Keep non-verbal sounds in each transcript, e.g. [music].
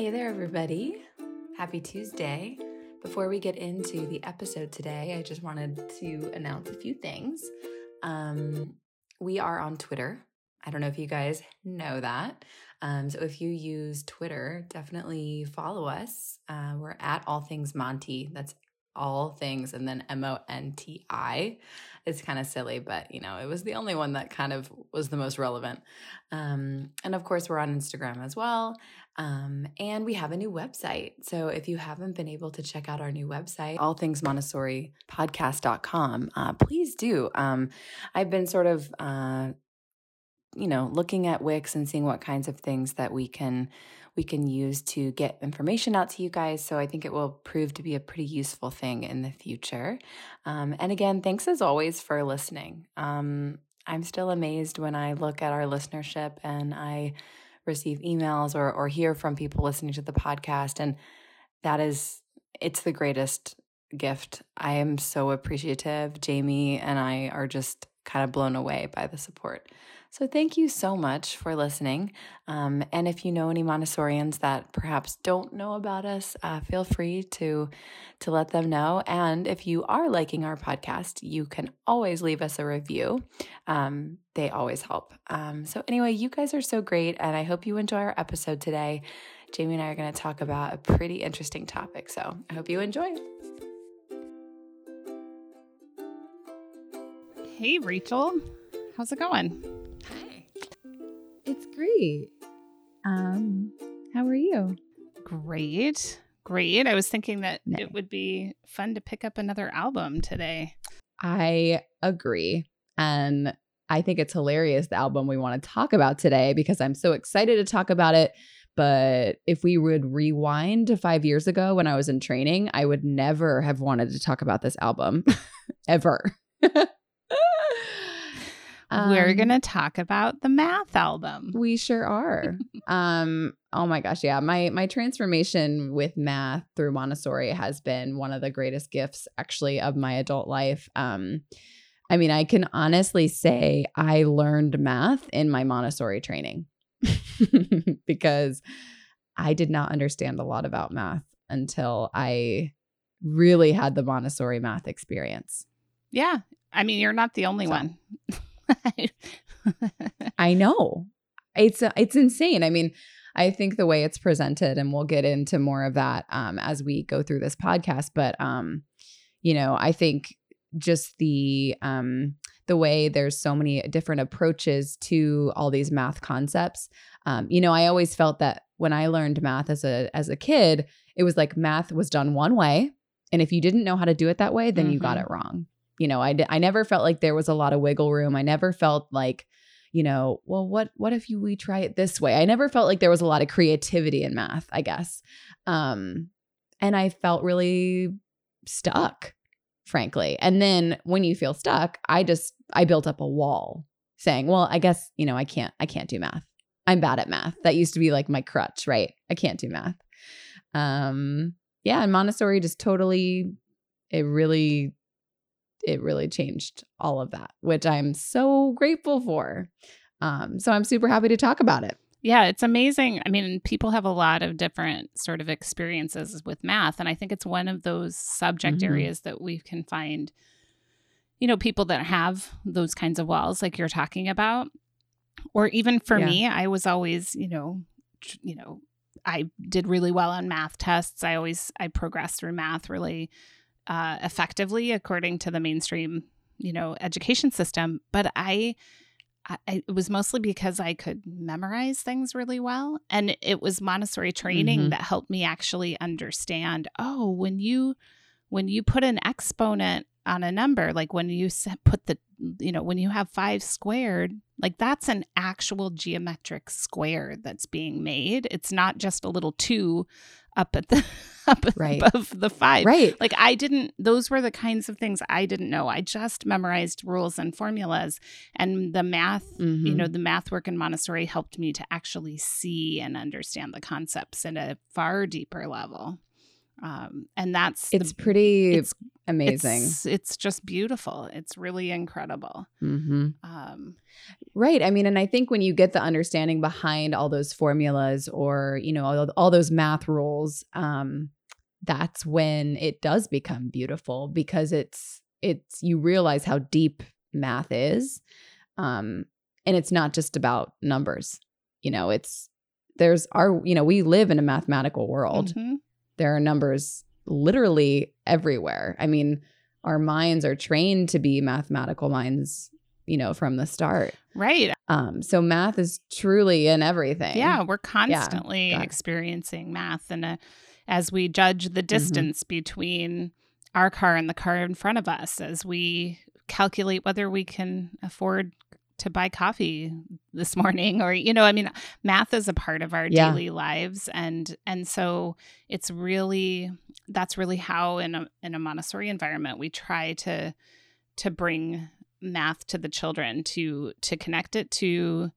Hey there, everybody. Happy Tuesday. Before we get into the episode today, I just wanted to announce a few things. Um, we are on Twitter. I don't know if you guys know that. Um, so if you use Twitter, definitely follow us. Uh, we're at All Things Monti. That's all things and then M O N T I. It's kind of silly, but you know, it was the only one that kind of was the most relevant. Um, and of course, we're on Instagram as well. Um, and we have a new website. So if you haven't been able to check out our new website, all things Montessori podcast.com, uh, please do. Um, I've been sort of, uh, you know, looking at Wix and seeing what kinds of things that we can we can use to get information out to you guys. So I think it will prove to be a pretty useful thing in the future. Um, and again, thanks as always for listening. Um, I'm still amazed when I look at our listenership and I receive emails or or hear from people listening to the podcast and that is it's the greatest gift. I am so appreciative. Jamie and I are just kind of blown away by the support. So, thank you so much for listening. Um, and if you know any Montessorians that perhaps don't know about us, uh, feel free to to let them know. And if you are liking our podcast, you can always leave us a review. Um, they always help. Um, so, anyway, you guys are so great, and I hope you enjoy our episode today. Jamie and I are going to talk about a pretty interesting topic. So, I hope you enjoy. Hey, Rachel. How's it going? It's great. Um, how are you? Great. Great. I was thinking that it would be fun to pick up another album today. I agree. And I think it's hilarious the album we want to talk about today because I'm so excited to talk about it. But if we would rewind to five years ago when I was in training, I would never have wanted to talk about this album [laughs] ever. [laughs] Um, We're going to talk about the math album. We sure are. [laughs] um, oh my gosh, yeah. My my transformation with math through Montessori has been one of the greatest gifts actually of my adult life. Um, I mean, I can honestly say I learned math in my Montessori training [laughs] because I did not understand a lot about math until I really had the Montessori math experience. Yeah. I mean, you're not the only so. one. [laughs] I know. It's uh, it's insane. I mean, I think the way it's presented, and we'll get into more of that um, as we go through this podcast. But um, you know, I think just the um, the way there's so many different approaches to all these math concepts. Um, you know, I always felt that when I learned math as a as a kid, it was like math was done one way, and if you didn't know how to do it that way, then mm-hmm. you got mm-hmm. it wrong you know I, I never felt like there was a lot of wiggle room. I never felt like you know well what what if you we try it this way? I never felt like there was a lot of creativity in math i guess um and i felt really stuck frankly and then when you feel stuck i just i built up a wall saying well i guess you know i can't i can't do math. I'm bad at math. That used to be like my crutch right? I can't do math. Um yeah and montessori just totally it really it really changed all of that, which I'm so grateful for. Um, so I'm super happy to talk about it. Yeah, it's amazing. I mean, people have a lot of different sort of experiences with math. And I think it's one of those subject mm-hmm. areas that we can find, you know, people that have those kinds of walls like you're talking about. Or even for yeah. me, I was always, you know, tr- you know, I did really well on math tests. I always I progressed through math really uh, effectively according to the mainstream, you know, education system. But I, I, it was mostly because I could memorize things really well, and it was Montessori training mm-hmm. that helped me actually understand. Oh, when you when you put an exponent on a number, like when you put the, you know, when you have five squared, like that's an actual geometric square that's being made. It's not just a little two up at the [laughs] up right. above the five. Right. Like I didn't those were the kinds of things I didn't know. I just memorized rules and formulas and the math, mm-hmm. you know, the math work in Montessori helped me to actually see and understand the concepts at a far deeper level. Um, and that's it's the, pretty it's, amazing. It's, it's just beautiful. It's really incredible. Mm-hmm. Um, Right. I mean, and I think when you get the understanding behind all those formulas or, you know, all, all those math rules, um, that's when it does become beautiful because it's, it's, you realize how deep math is. Um, and it's not just about numbers. You know, it's, there's our, you know, we live in a mathematical world. mhm. There are numbers literally everywhere. I mean, our minds are trained to be mathematical minds, you know, from the start. Right. Um, so math is truly in everything. Yeah, we're constantly it. experiencing math, and uh, as we judge Mm-hmm. the distance between our car and the car in front of us, as we calculate whether we can afford to buy coffee this [laughs] morning or you know i mean math is a part of our Yeah. daily lives and and so it's really that's really how in a in a montessori environment we try to to bring math to the children to to connect it to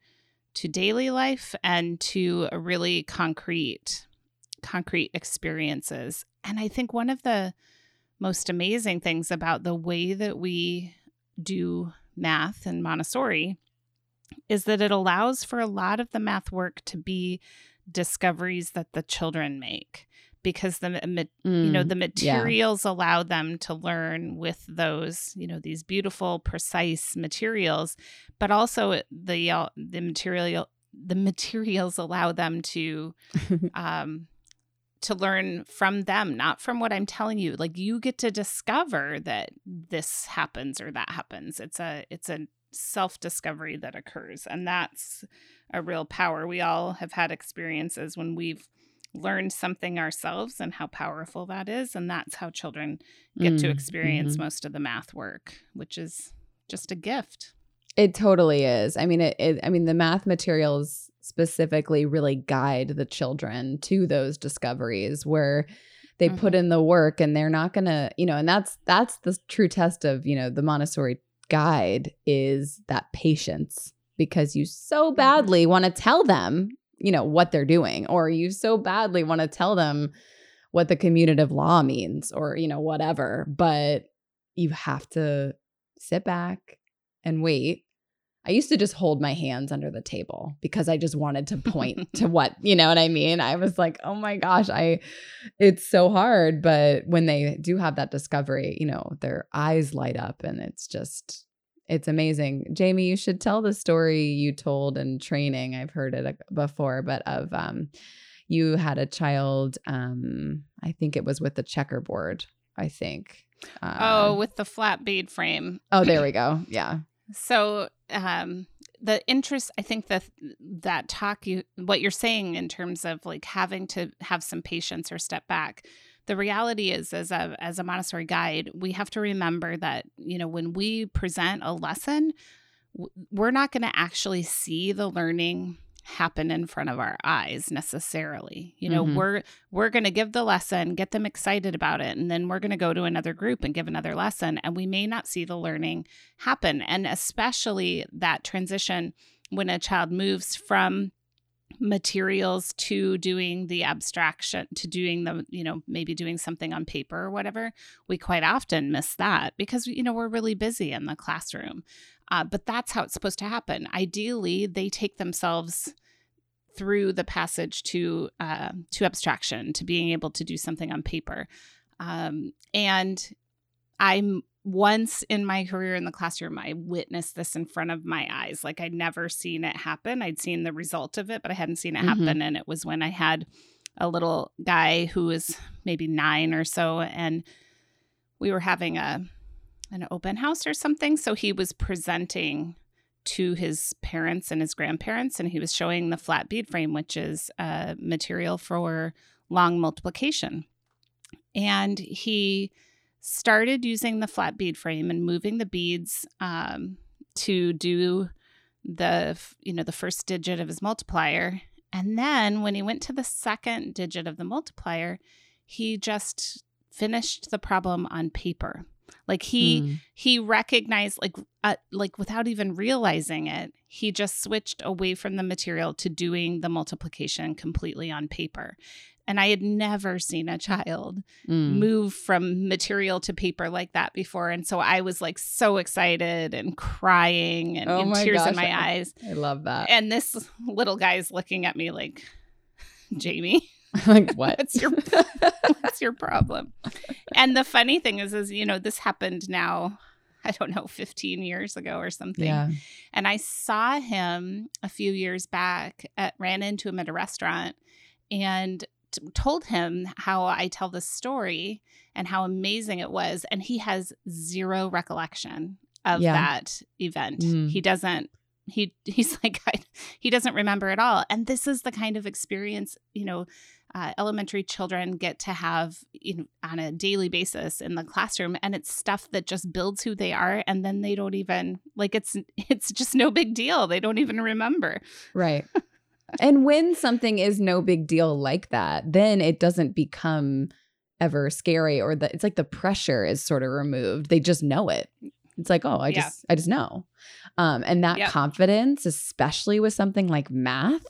to daily life and to really concrete concrete experiences. And i think one of the most amazing things about the way that we do math in montessori is that it allows for a lot of the math work to be discoveries that the children make because the ma- you know Mm, the yeah. materials allow them to learn with those you know these beautiful precise materials but also the uh, the material the materials allow them to [laughs] um to learn from them not from what i'm telling you. Like you get to discover that this happens or that happens. It's a it's a self discovery that occurs and that's a real power. We all have had experiences when we've learned something ourselves and how powerful that is and that's how children get to Mm, experience mhm. most of the math work which is just a gift It totally is. I mean, it, it. I mean, the math materials specifically really guide the children to those discoveries where they put in the work, and they're not gonna, you know. And that's that's the true test of you know the Montessori guide is that patience because you so badly want to tell them you know what they're doing, or you so badly want to tell them what the commutative law means, or you know whatever, but you have to sit back and wait. I used to just hold my hands under the table because I just wanted to point [laughs] to what, you know what I mean? I was like, "Oh my gosh, I it's so hard." But when they do have that discovery, you know, their eyes light up and it's just it's amazing. Jamie, you should tell the story you told in training. I've heard it before, but of um you had a child um I think it was with the checkerboard, I think. Uh, oh with the flat bead frame Oh, there we [laughs] go. Yeah. So um the interest I think that that talk you what you're saying in terms of like having to have some patience or step back. The reality is as a as a Montessori guide, we have to remember that, you know, when we present a lesson, we're not going to actually see the learning happen in front of our eyes necessarily. You know, Mhm. we're we're going to give the lesson, get them excited about it, and then we're going to go to another group and give another lesson and we may not see the learning happen and especially that transition when a child moves from materials to doing the abstraction to doing the you know maybe doing something on paper or whatever we quite often miss that because you know we're really busy in the classroom. Uh, but that's how it's supposed to happen. Ideally they take themselves through the passage to uh, to abstraction to being able to do something on paper. Um, and i'm once in my career in the classroom i witnessed this in front of my eyes. Like i'd never seen it happen. I'd seen the result of it but i hadn't seen it Mhm. happen. And it was when i had a little guy who was maybe nine or so and we were having a an open house or something. So he was presenting to his parents and his grandparents and he was showing the flat bead frame which is a material for long multiplication. And he started using the flat bead frame and moving the beads um, to do the you know the first digit of his multiplier. And then when he went to the second digit of the multiplier he just finished the problem on paper Like he mm. he recognized like uh, like without even realizing it, he just switched away from the material to doing the multiplication completely on paper. And I had never seen a child mm. move from material to paper like that before. And so I was like so excited and crying and, oh tears gosh, in my I, eyes. I love that. And this little guy's looking at me like, [laughs] Jamie. [laughs] like [laughs] what? what's your [laughs] what's your problem? And the funny thing is, is you know, this happened now, I don't know, 15 years ago or something. Yeah. And I saw him a few years back at ran into him at a restaurant and t- told him how I tell this story and how amazing it was. And he has zero recollection of yeah. that event. Mm. He doesn't he he's like I, he doesn't remember at all and this is the kind of experience you know uh, elementary children get to have you know, on a daily basis in the classroom and it's stuff that just builds who they are and then they don't even like it's [laughs] it's just no big deal. They don't even remember. Right. [laughs] And when something is no big deal like that then it doesn't become ever scary or that it's like the pressure is sort of removed. They just know it. It's like oh i yeah. just i just know. Um, and that yep. confidence especially with something like math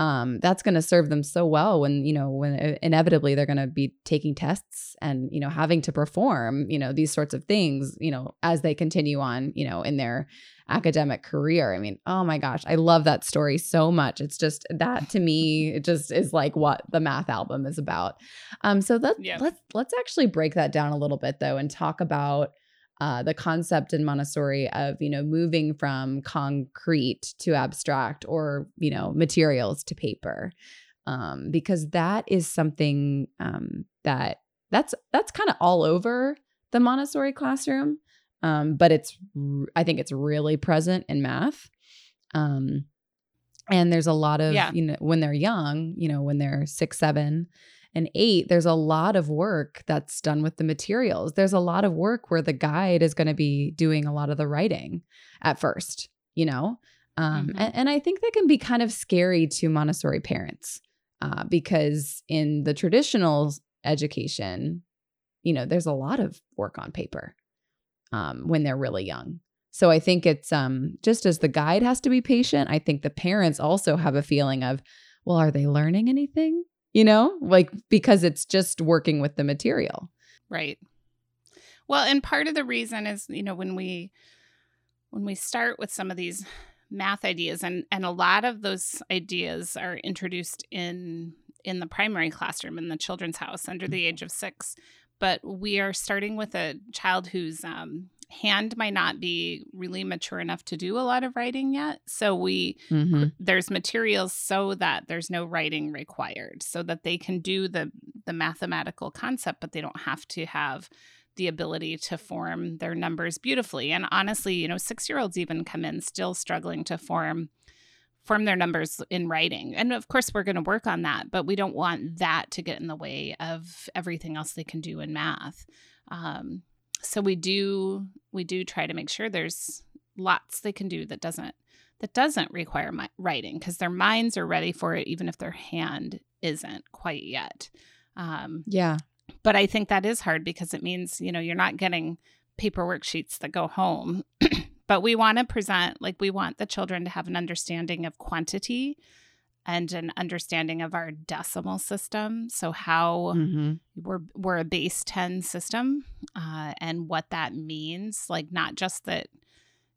um, that's going to serve them so well when you know when uh, inevitably they're going to be taking tests and you know having to perform you know these sorts of things you know as they continue on you know in their academic career. I mean oh my gosh i love that story so much. It's just that to me it just is like what the math album is about. Um so let, yeah. let's let's actually break that down a little bit though and talk about uh, the concept in Montessori of you know moving from concrete to abstract or you know materials to paper, um, because that is something um, that that's that's kind of all over the Montessori classroom, um, but it's I think it's really present in math. Um, and there's a lot of yeah. you know when they're young, you know when they're six, seven, and eight, there's a lot of work that's done with the materials. There's a lot of work where the guide is going to be doing a lot of the writing at first, you know? Um, mm-hmm. and, and, I think that can be kind of scary to Montessori parents uh, because in the traditional education, you know, there's a lot of work on paper um, when they're really young. So I think it's um, just as the guide has to be patient, I think the parents also have a feeling of, well, are they learning anything? You know, like because it's just working with the material. Right. Well, and part of the reason is, you know, when we when we start with some of these math ideas and and a lot of those ideas are introduced in in the primary classroom in the children's house under the age of 6 but we are starting with a child who's um, hand might not be really mature enough to do a lot of writing yet. So we mm-hmm. there's materials so that there's no writing required so that they can do the the mathematical concept but they don't have to have the ability to form their numbers beautifully. And honestly, you know, 6-year-olds even come in still struggling to form form their numbers in writing. And of course, we're going to work on that, but we don't want that to get in the way of everything else they can do in math. Um, so we do we do try to make sure there's lots they can do that doesn't that doesn't require my, writing because their minds are ready for it even if their hand isn't quite yet. Um, yeah. but i think that is hard because it means you know you're not getting paperwork sheets that go home. [clears throat] But we want to present like we want the children to have an understanding of quantity and an understanding of our decimal system. So how mm-hmm. we're we're a base ten system, uh, and what that means. Like not just that,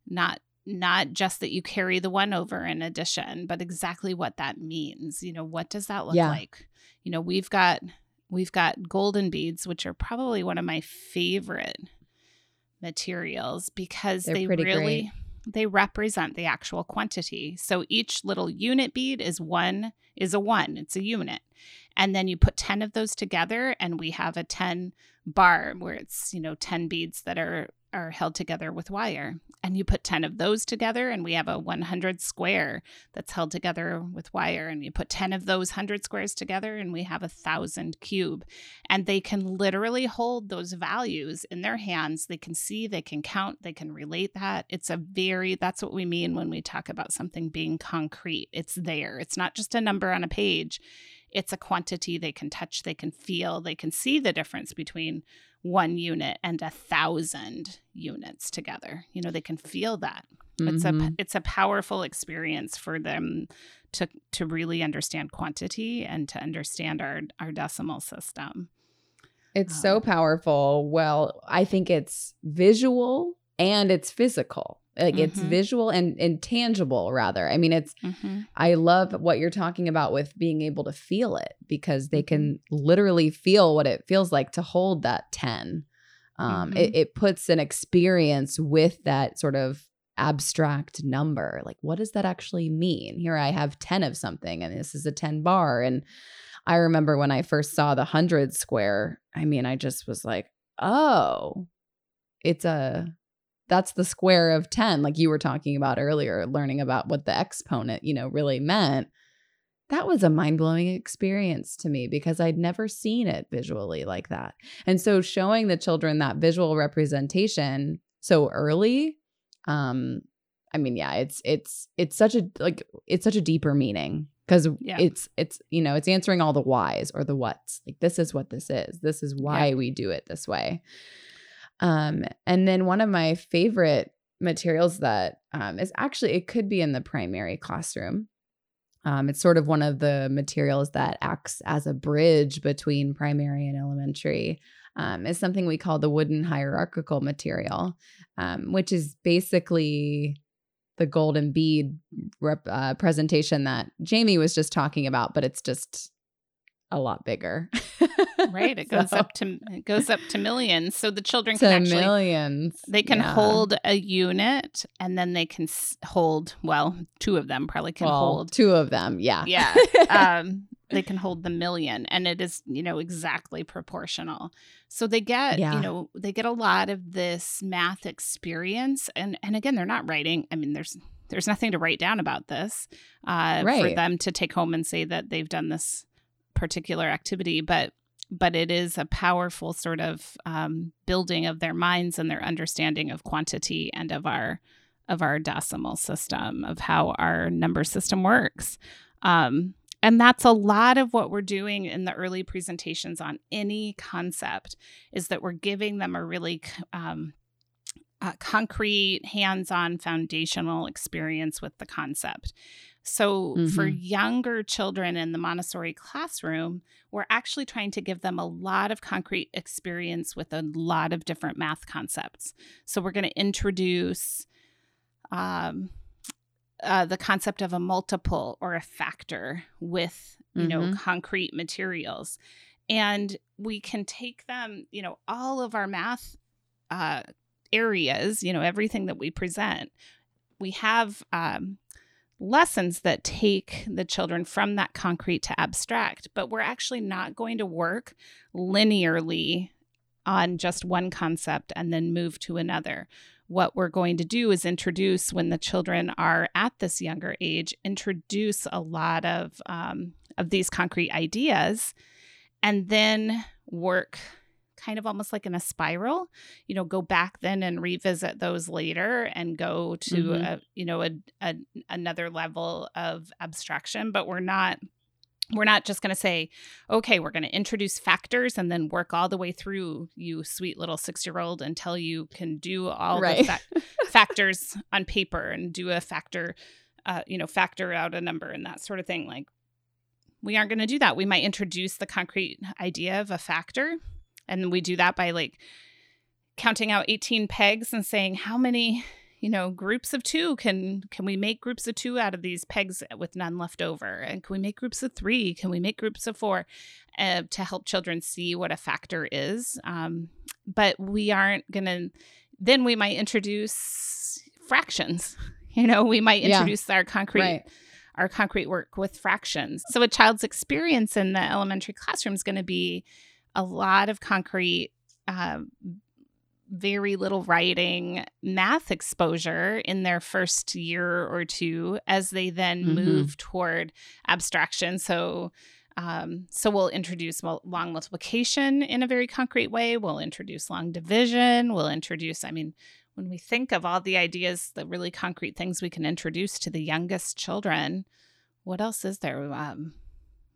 not not just that you carry the one over in addition, but exactly what that means. You know, what does that look yeah. like? You know, we've got we've got golden beads, which are probably one of my favorite materials because They're they really. Great they represent the actual quantity. So each little unit bead is one is a 1, it's a unit. And then you put 10 of those together and we have a 10 bar where it's, you know, 10 beads that are are held together with wire. And you put 10 of those together, and we have a 100 square that's held together with wire. And you put 10 of those 100 squares together, and we have a 1,000 cube. And they can literally hold those values in their hands. They can see, they can count, they can relate that. It's a very, that's what we mean when we talk about something being concrete. It's there, it's not just a number on a page. It's a quantity they can touch, they can feel, they can see the difference between one unit and a thousand units together. You know, they can feel that. Mm-hmm. It's a mm-hmm. it's a powerful experience for them to to really understand quantity and to understand our our decimal system. It's um, so powerful. Well, I think it's visual and it's physical like mm-hmm. it's visual and intangible rather i mean it's mm-hmm. i love what you're talking about with being able to feel it because they can mm-hmm. literally feel what it feels like to hold that 10 um, mm-hmm. it, it puts an experience with that sort of abstract number like what does that actually mean here i have 10 of something and this is a 10 bar and i remember when i first saw the 100 square i mean i just was like oh it's a that's the square of 10 like you were talking about earlier learning about what the exponent you know really meant that was a mind-blowing experience to me because I'd never seen it visually like that. And so showing the children that visual representation so early um I mean yeah, it's it's it's such a like it's such a deeper meaning because yeah. it's it's you know, it's answering all the whys or the whats. Like this is what this is. This is why yeah. we do it this way. Um, and then one of my favorite materials that um, is actually, it could be in the primary classroom. Um, it's sort of one of the materials that acts as a bridge between primary and elementary. Um, is something we call the wooden hierarchical material, um, which is basically the golden bead rep, uh, presentation that Jamie was just talking about, but it's just a lot bigger. right. It [laughs] goes so, up to it goes up to millions. So the children can actually millions. They can yeah. hold a unit, and then they can hold. Well, two of them probably can well, hold two of them. Yeah. Yeah. [laughs] um, they can hold the million, and it is you know exactly proportional. So they get yeah. you know they get a lot of this math experience, and and again they're not writing. I mean, there's there's nothing to write down about this uh, right. for them to take home and say that they've done this particular activity, but but it is a powerful sort of um, building of their minds and their understanding of quantity and of our of our decimal system of how our number system works. Um, and that's a lot of what we're doing in the early presentations on any concept is that we're giving them a really um, concrete hands-on foundational experience with the concept so, mm-hmm. for younger children in the Montessori classroom, we're actually trying to give them a lot of concrete experience with a lot of different math concepts. So, we're going to introduce um, uh, the concept of a multiple or a factor with, you mm-hmm. know, concrete materials. And we can take them, you know, all of our math uh, areas, you know, everything that we present. We have um, lessons that take the children from that concrete to abstract, but we're actually not going to work linearly on just one concept and then move to another. What we're going to do is introduce, when the children are at this younger age, introduce a lot of um, of these concrete ideas, and then work kind of almost like in a spiral you know go back then and revisit those later and go to mm-hmm. a you know a, a another level of abstraction but we're not we're not just going to say okay we're going to introduce factors and then work all the way through you sweet little six year old until you can do all right. the fa- [laughs] factors on paper and do a factor uh, you know factor out a number and that sort of thing like we aren't going to do that we might introduce the concrete idea of a factor and we do that by like counting out 18 pegs and saying how many you know groups of two can can we make groups of two out of these pegs with none left over? And can we make groups of three? Can we make groups of four? Uh, to help children see what a factor is. Um, but we aren't gonna then we might introduce fractions. [laughs] You know we might introduce yeah. our concrete right. our concrete work with fractions. So a child's experience in the elementary classroom is going to be a lot of concrete, uh, very little writing, math exposure in their first year or two as they then mm-hmm. move toward abstraction. So, um, so we'll introduce long multiplication in a very concrete way. We'll introduce long division. We'll introduce, I mean, when we think of all the ideas, the really concrete things we can introduce to the youngest children, what else is there? Um,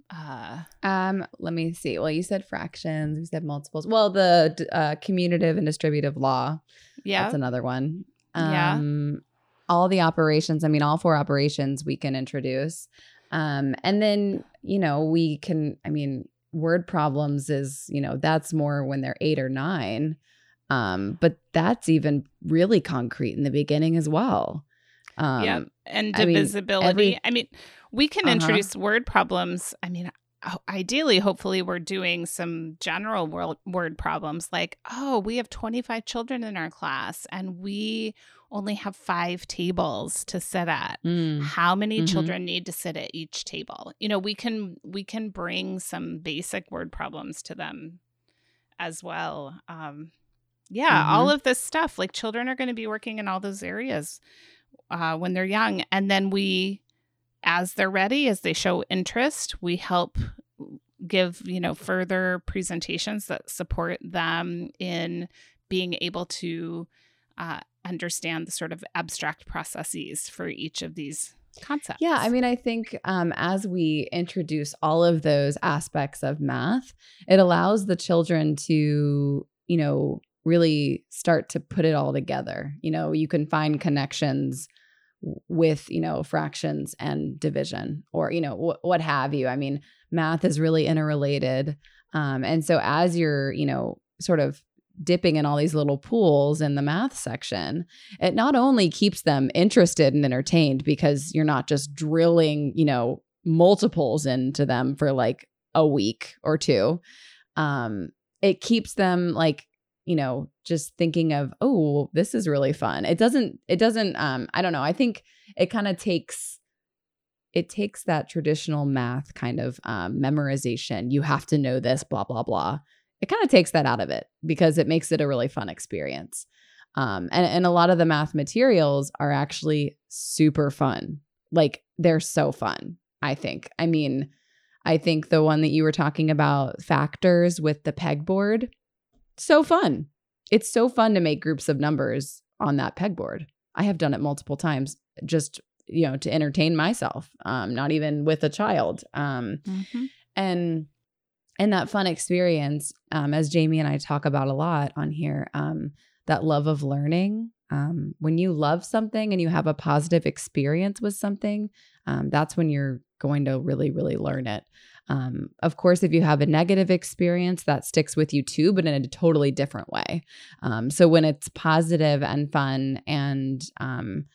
Uh, um, let me see. Well, you said fractions. You said multiples. Well, the uh, commutative and distributive law. yeah. That's another one. Yeah. Um, all the operations. I mean, all four operations we can introduce. Um, and then you know we can. I mean, word problems is you know that's more when they're eight or nine. Um, but that's even really concrete in the beginning as well. Um, yeah. And I mean, divisibility. every- I mean, we can Uh-huh. introduce word problems. I mean, ideally, hopefully, we're doing some general word, word problems like, oh, we have 25 children in our class and we only have five tables to sit at. mm, How many Mhm. children need to sit at each table? You know, we can we can bring some basic word problems to them as well. Um, yeah, Mm-hmm. all of this stuff. Like children are going to be working in all those areas uh, when they're young, and then we, as they're ready, as they show interest, we help give you know further presentations that support them in being able to uh, understand the sort of abstract processes for each of these concepts. Yeah, I mean, I think um, as we introduce all of those aspects of math, it allows the children to, you know, really start to put it all together. You know, you can find connections with, you know, fractions and division or, you know, wh- what have you. I mean, math is really interrelated. Um, and so as you're, you know, sort of dipping in all these little pools in the math section, it not only keeps them interested and entertained because you're not just drilling, you know, multiples into them for like a week or two. Um, it keeps them like, you know, just thinking of, oh, this is really fun. It doesn't, it doesn't, um, I don't know. I think it kind of takes it takes that traditional math kind of um, memorization. You have to know this, blah, blah, blah. It kind of takes that out of it because it makes it a really fun experience. Um, and, and a lot of the math materials are actually super fun. Like they're so fun, I think. I mean, I think the one that you were talking about, factors with the pegboard, so fun. It's so fun to make groups of numbers on that pegboard. I have done it multiple times just, you know, to entertain myself, um, not even with a child. Um, Mhm. and and that fun experience um, as jamie and i talk about a lot on here um, that love of learning um, when you love something and you have a positive experience with something um, that's when you're going to really really learn it um, of course if you have a negative experience that sticks with you too but in a totally different way. Um, so when it's positive and fun and um,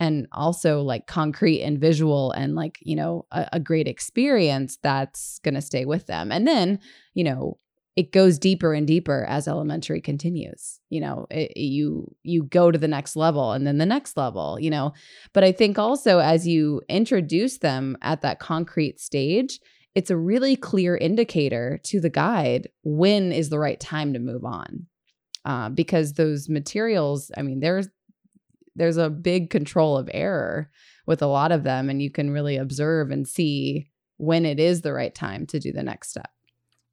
and also like concrete and visual and like you know a, a great experience that's to stay with them. And then you know it goes deeper and deeper as elementary continues. You know it, you you go to the next level and then the next level you know? But i think also as you introduce them at that concrete stage it's a really clear indicator to the guide when is the right time to move on uh, because those materials i mean there's there's a big control of error with a lot of them and you can really observe and see when it is the right time to do the next step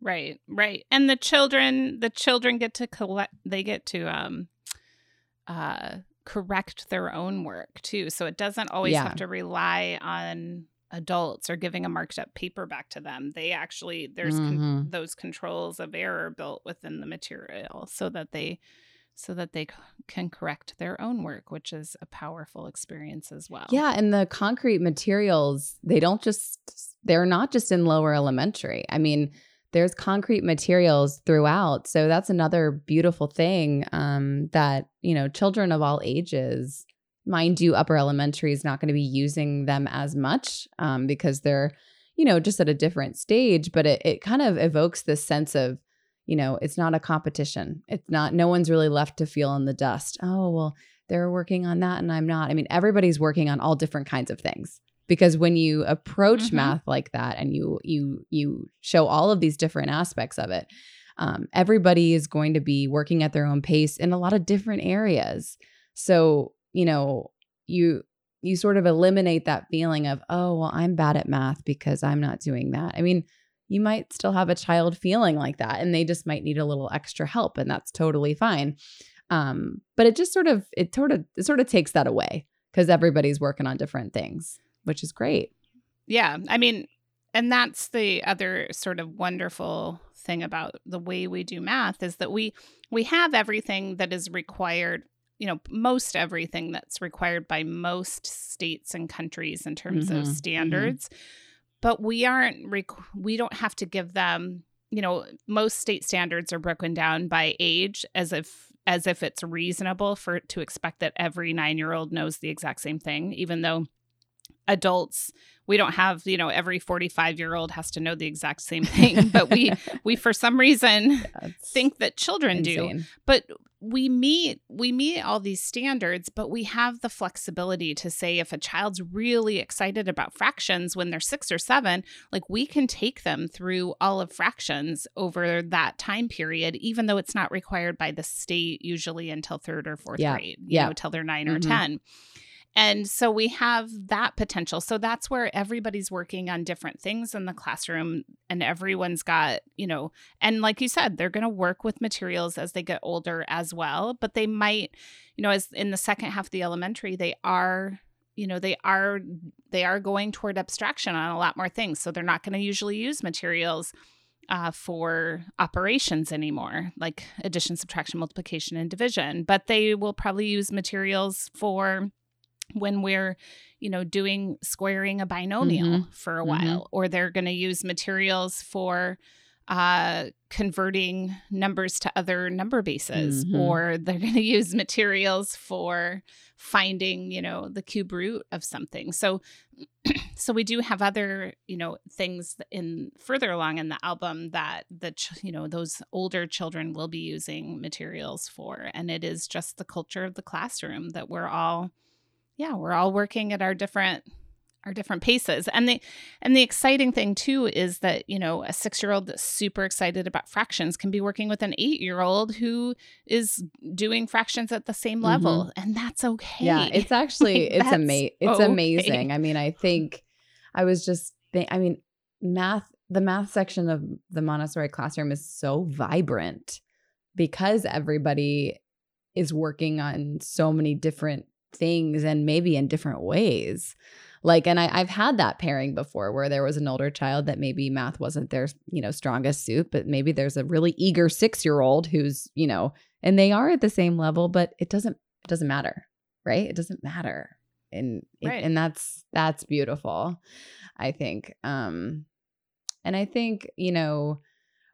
Right, right. And the children, the children get to collect. They get to um, uh, correct their own work too. So it doesn't always Yeah. have to rely on adults or giving a marked up paper back to them. They actually there's con- Mhm. those controls of error built within the material so that they so that they c- can correct their own work, which is a powerful experience as well. yeah and the concrete materials they don't just they're not just in lower elementary i mean there's concrete materials throughout so that's another beautiful thing um, that you know children of all ages mind you upper elementary is not going to be using them as much um, because they're you know just at a different stage but it, it kind of evokes this sense of you know it's not a competition. It's not no one's really left to feel in the dust. Oh well they're working on that and i'm not. I mean everybody's working on all different kinds of things because when you approach Mhm. math like that and you you you show all of these different aspects of it um, everybody is going to be working at their own pace in a lot of different areas. So you know you you sort of eliminate that feeling of oh well i'm bad at math because i'm not doing that. I mean you might still have a child feeling like that and they just might need a little extra help and that's totally fine. Um, but it just sort of it sort of it sort of takes that away because everybody's working on different things which is great. Yeah, I mean, and that's the other sort of wonderful thing about the way we do math is that we we have everything that is required you know most everything that's required by most states and countries in terms mm-hmm. of mm-hmm. standards mm-hmm. but we aren't rec- we don't have to give them you know most state standards are broken down by age as if as if it's reasonable for to expect that every 9-year-old knows the exact same thing even though adults we don't have you know every 45 year old has to know the exact same thing but we [laughs] we for some reason think that children insane. do but we meet we meet all these standards but we have the flexibility to say if a child's really excited about fractions when they're 6 or 7 like we can take them through all of fractions over that time period even though it's not required by the state usually until 3rd or 4th yeah. grade you yeah. know until they're 9 mm-hmm. or 10 and so we have that potential. So that's where everybody's working on different things in the classroom and everyone's got, you know, and like you said, they're going to work with materials as they get older as well, but they might, you know, as in the second half of the elementary, they are you know they are they are going toward abstraction on a lot more things so they're not going to usually use materials uh, for operations anymore, like addition, subtraction, multiplication, and division. But they will probably use materials for when we're you know doing squaring a binomial mm-hmm. for a mm-hmm. while mm-hmm. or they're going to use materials for uh, converting numbers to other number bases mm-hmm. or they're going [laughs] to use materials for finding you know the cube root of something so [clears throat] so we do have other you know things in further along in the album that the ch- you know those older children will be using materials for and it is just the culture of the classroom that we're all yeah, we're all working at our different our different paces. And the and the exciting thing too is that, you know, a 6-year-old that's super excited about fractions can be working with an 8-year-old who is doing fractions at the same level mm-hmm. and that's okay. Yeah, it's [laughs] actually like, it's amazing. It's okay. amazing. I mean, I think I was just I mean, math the math section of the Montessori classroom is so vibrant because everybody is working on so many different things and maybe in different ways. Like and I, have had that pairing before where there was an older child that maybe math wasn't their you know strongest suit but maybe there's a really eager six year old who's you know and they are at the same level but it doesn't it doesn't matter right? It doesn't matter. And right. and that's that's beautiful i think. Um and i think you know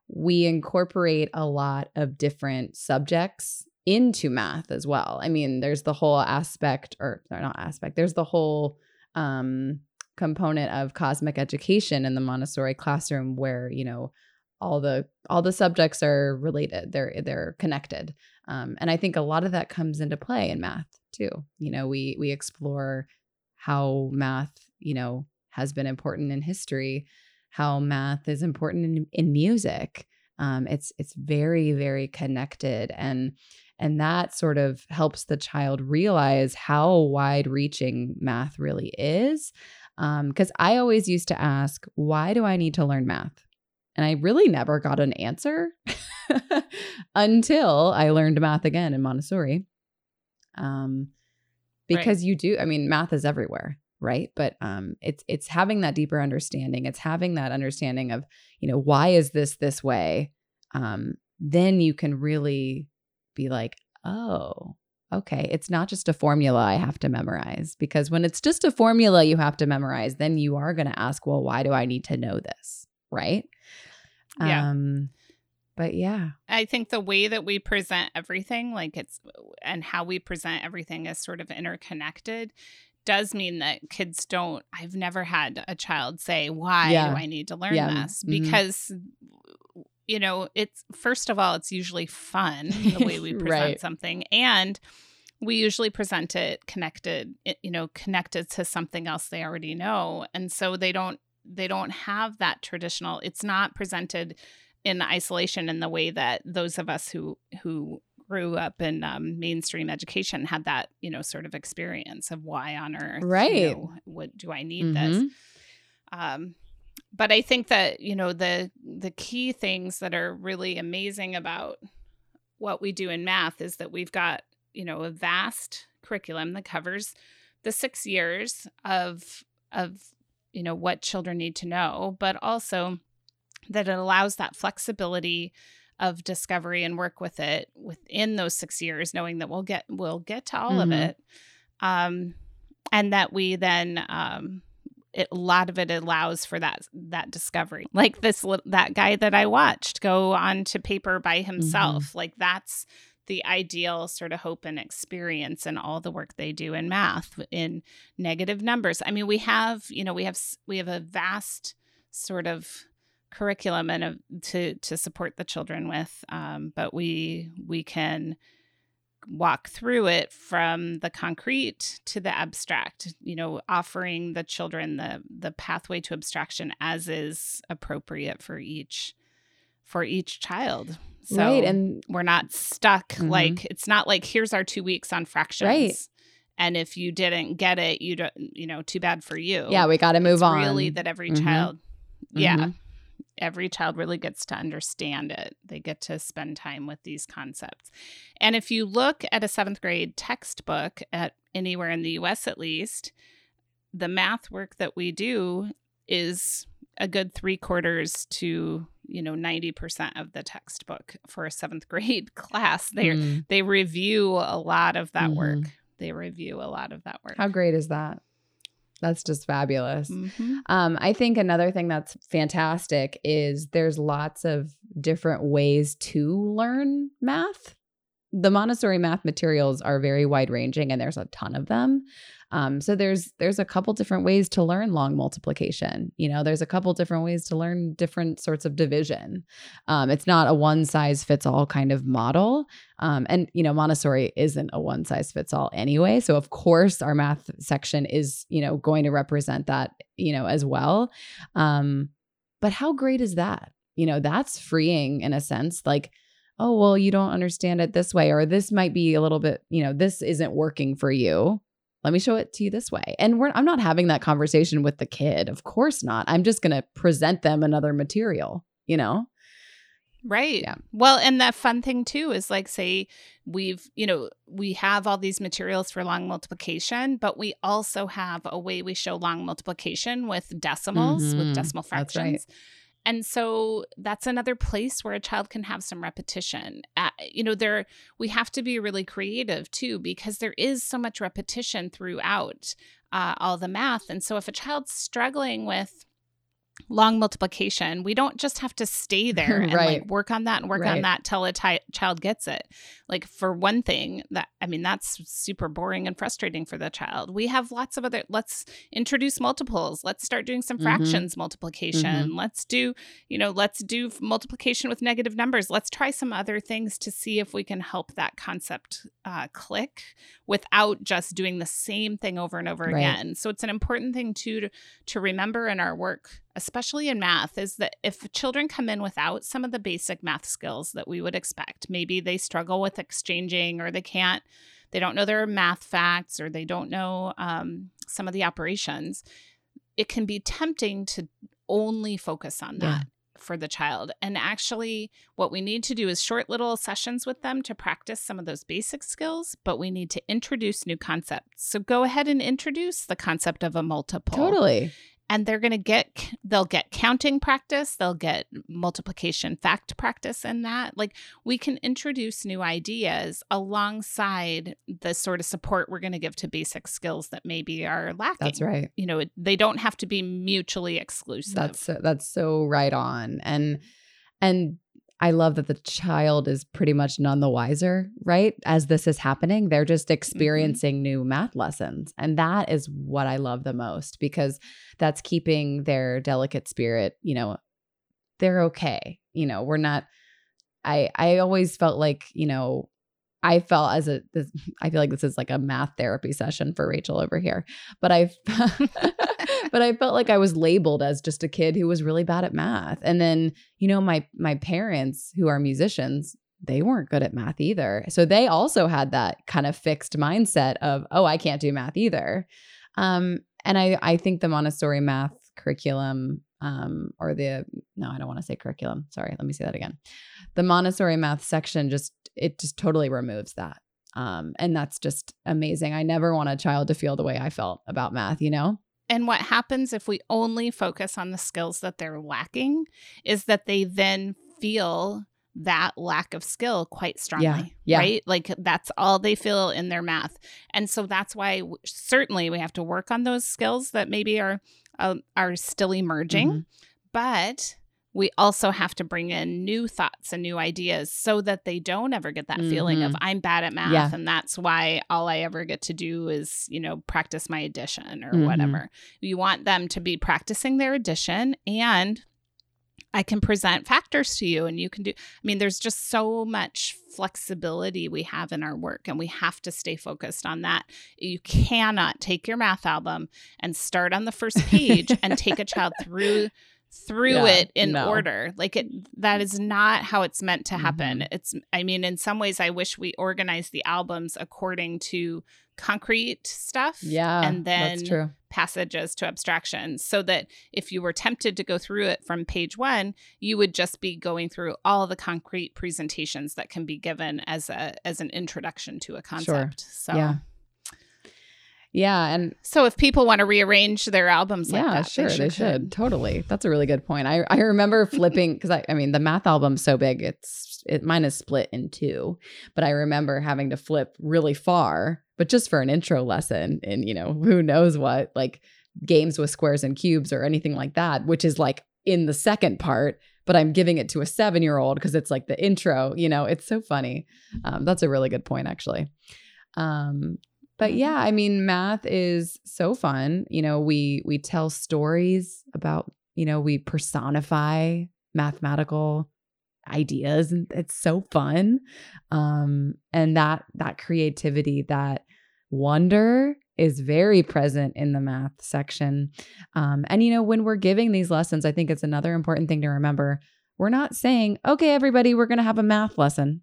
we incorporate a lot of different subjects into math as well. I mean, there's the whole aspect, or, not aspect, there's the whole um, component of cosmic education in the Montessori classroom where, you know, all the all the subjects are related they're they're connected. Um, and i think a lot of that comes into play in math too. You know we we explore how math you know has been important in history how math is important in, in music. Um, it's it's very very connected. And and that sort of helps the child realize how wide reaching math really is. Because um, I always used to ask, why do I need to learn math? And I really never got an answer [laughs] until I learned math again in Montessori. Um, because right. you do, I mean, math is everywhere right but um it's it's having that deeper understanding it's having that understanding of you know why is this this way um then you can really be like, oh, okay, it's not just a formula I have to memorize. Because when it's just a formula you have to memorize, then you are going to ask, well, why do I need to know this? Right. Yeah. Um, but yeah. I think the way that we present everything, like it's, and how we present everything is sort of interconnected does mean that kids don't i've never had a child say why yeah. do i need to learn yeah. this mm-hmm. You know, it's first of all, it's usually fun [laughs] the way we [laughs] present right. something. And we usually present it connected, you know, connected to something else they already know. And so they don't they don't have that traditional, it's not presented in isolation in the way that those of us who who grew up in um, mainstream education had that you know sort of experience of why on earth right you know, what do i need mm-hmm. this um but I think that you know the the key things that are really amazing about what we do in math is that we've got you know a vast curriculum that covers the six years of of you know, what children need to know, but also that it allows that flexibility of discovery and work with it within those six years, knowing that we'll get we'll get to all mm-hmm. of it, um, and that we then um, it, a lot of it allows for that that discovery. Like this that guy that I watched go on to paper by himself. Mm-hmm. Like that's the ideal sort of hope and experience and all the work they do in math in negative numbers. I mean, we have, you know, we have we have a vast sort of curriculum and a, to to support the children with, um, but we we can walk through it from the concrete to the abstract you know offering the children the the pathway to abstraction as is appropriate for each for each child so right. And we're not stuck. Mm-hmm. Like, it's not like, here's our two weeks on fractions. Right. And if you didn't get it, you don't, you know, too bad for you. Yeah, we got to move it's on. Really, that every mm-hmm. child, yeah, mm-hmm. Every child really gets to understand it. They get to spend time with these concepts. And if you look at a seventh grade textbook at anywhere in the US at least, the math work that we do is a good three quarters to you know 90% of the textbook for a seventh [laughs] grade class they mm. they review a lot of that mm-hmm. work they review a lot of that work how great is that that's just fabulous. Mm-hmm. um, i think another thing that's fantastic is there's lots of different ways to learn math. The montessori math materials are very wide ranging and there's a ton of them um, so there's there's a couple different ways to learn long multiplication. You know, there's a couple different ways to learn different sorts of division. Um, it's not a one size fits all kind of model. Um, and you know, Montessori isn't a one size fits all anyway. So of course, our math section is you know going to represent that you know as well. Um, but how great is that? You know, that's freeing in a sense. Like oh well you don't understand it this way or this might be a little bit you know this isn't working for you let me show it to you this way. And we're, I'm not having that conversation with the kid. Of course not. I'm just going to present them another material, you know? Right. Yeah. Well, and the fun thing too is like, say, we've, you know, we have all these materials for long multiplication, but we also have a way we show long multiplication with decimals, mm-hmm. with decimal fractions. And so that's another place where a child can have some repetition. Uh, you know, there we have to be really creative too because there is so much repetition throughout uh, all the math. And so if a child's struggling with long multiplication. We don't just have to stay [laughs] there and right. like work on that and work right. on that till a t- child gets it. Like for one thing, that I mean that's super boring and frustrating for the child. We have lots of other let's introduce multiples. Let's start doing some mm-hmm. fractions mm-hmm. multiplication. Mm-hmm. Let's do, you know, let's do multiplication with negative numbers. Let's try some other things to see if we can help that concept uh, click without just doing the same thing over and over right. again. So it's an important thing too to, to remember in our work especially in math, is that if children come in without some of the basic math skills that we would expect, maybe they struggle with exchanging or they can't, they don't know their math facts or they don't know um, some of the operations, it can be tempting to only focus on that. Yeah. For the child. And actually, what we need to do is short little sessions with them to practice some of those basic skills, but we need to introduce new concepts. So go ahead and introduce the concept of a multiple. Totally and they're going to get they'll get counting practice they'll get multiplication fact practice in that. Like we can introduce new ideas alongside the sort of support we're going to give to basic skills that maybe are lacking. that's right. You know they don't have to be mutually exclusive. That's so, that's so right on. And and I love that the child is pretty much none the wiser, right? As this is happening, they're just mm-hmm. experiencing mm-hmm. new math lessons. And that is what I love the most because that's keeping their delicate spirit, you know, they're okay. You know, we're not I I always felt like, you know, I felt as a this, [laughs] I feel like this is like a math therapy session for Rachel over here. But I [laughs] but I felt like I was labeled as just a kid who was really bad at math. And then, you know, my my parents who are musicians, they weren't good at math either. So they also had that kind of fixed mindset of, oh, I can't do math either. Um, and I I think the Montessori math curriculum um, or the no, I don't want to say curriculum. Sorry, let me say that again. The Montessori math section just it just totally removes that. Um, and that's just amazing. I never want a child to feel the way I felt about math, you know? And what happens if we only focus on the skills that they're lacking is that they then feel that lack of skill quite strongly Yeah, yeah. right like that's all they feel in their math and so that's why w- certainly we have to work on those skills that maybe are uh, are still emerging Mhm. but we also have to bring in new thoughts and new ideas so that they don't ever get that feeling of i'm bad at math Yeah. and that's why all i ever get to do is you know practice my addition or Mhm. whatever you want them to be practicing their addition and I can present factors to you and you can do I mean there's just so much flexibility we have in our work and we have to stay focused on that. You cannot take your math album and start on the first page and take a child [laughs] through through Yeah, it in no. order. Like it that is not how it's meant to happen. Mhm. It's I mean in some ways I wish we organized the albums according to concrete stuff Yeah, and then passages to abstraction so that if you were tempted to go through it from page one you would just be going through all the concrete presentations that can be given as a as an introduction to a concept so Yeah. Yeah, and so if people want to rearrange their albums like yeah, that sure, they should. could. Totally. That's a really good point. I I remember flipping because I I mean the math album's so big. It's it mine is split in two, but I remember having to flip really far, but just for an intro lesson and you know who knows what like games with squares and cubes or anything like that, which is like in the second part. But I'm giving it to a seven year old because it's like the intro. You know, it's so funny. Um, that's a really good point, actually. Um, but Mhm. yeah i mean math is so fun you know we we tell stories about you know we personify mathematical ideas and it's so fun um and that that creativity that wonder is very present in the math section um and you know when we're giving these lessons i think it's another important thing to remember we're not saying okay everybody we're going to have a math lesson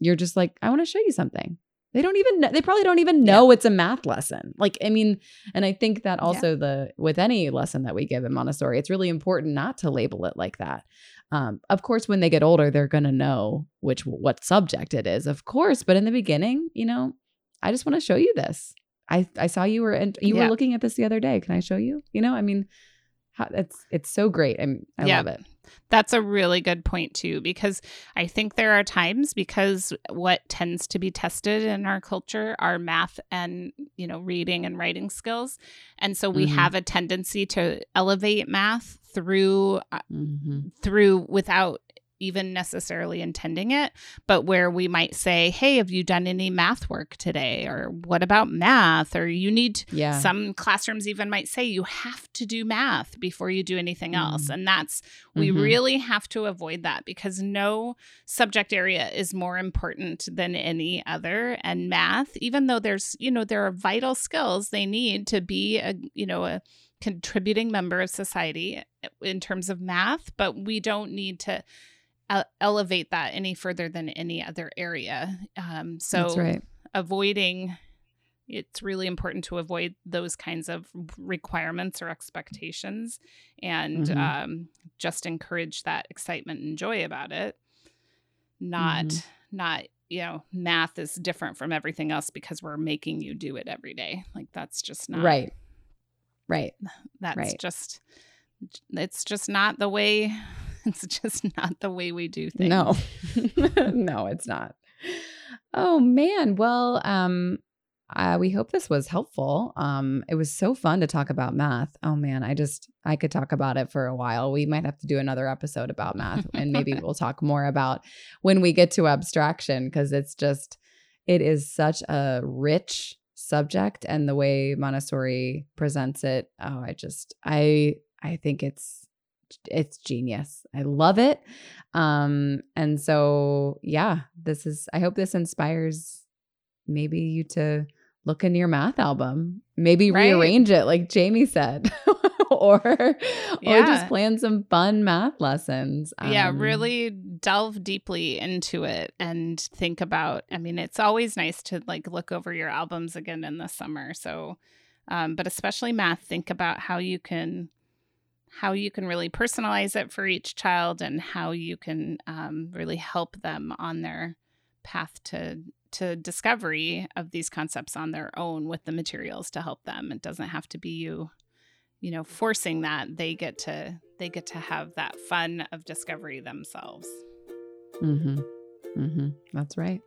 you're just like i want to show you something they don't even know, they probably don't even know it's a math lesson. Like, I mean, and I think that also the with any lesson that we give in Montessori, it's really important not to label it like that. Um, of course, when they get older, they're gonna know which what subject it is, of course. But in the beginning, you know, I just want to show you this. I I saw you were and you Yeah. were looking at this the other day. Can I show you? You know, I mean, how, it's it's so great. I Yeah. love it. That's a really good point, too, because I think there are times because what tends to be tested in our culture are math and, you know, reading and writing skills. And so we Mhm. have a tendency to elevate math through uh, Mhm. through without even necessarily intending it, but where we might say, Hey, have you done any math work today? Or what about math? Or you need Yeah. some classrooms even might say you have to do math before you do anything else. Mm. And that's, we Mhm. really have to avoid that because no subject area is more important than any other. And math, even though there's, you know, there are vital skills they need to be a, you know, a, contributing member of society eh, in terms of math, but we don't need to elevate that any further than any other area. Um, so That's right. avoiding it's really important to avoid those kinds of requirements or expectations and Mhm. um, just encourage that excitement and joy about it not Mhm. not you know math is different from everything else because we're making you do it every day like that's just not Right. Right. that's right. just it's just not the way [laughs] it's just not the way we do things No, [laughs] no, it's not. Oh man. Well, um, uh, we hope this was helpful. Um, it was so fun to talk about math. Oh man, I just I could talk about it for a while. We might have to do another episode about math, and maybe [laughs] we'll talk more about when we get to abstraction because it's just it is such a rich subject, and the way Montessori presents it. Oh, I just I I think it's it's genius. I love it. Um, and so yeah, this is I hope this inspires maybe you to look in your math album, maybe Right. rearrange it like Jamie said. [laughs] or or Yeah. just plan some fun math lessons. yeah Um, really delve deeply into it and think about i mean it's always nice to like look over your albums again in the summer so um, but especially math think about how you can how you can really personalize it for each child and how you can um, really help them on their path to to discovery of these concepts on their own with the materials to help them it doesn't have to be you you know, forcing that, they get to they get to have that fun of discovery themselves. mm-hmm mm-hmm That's right.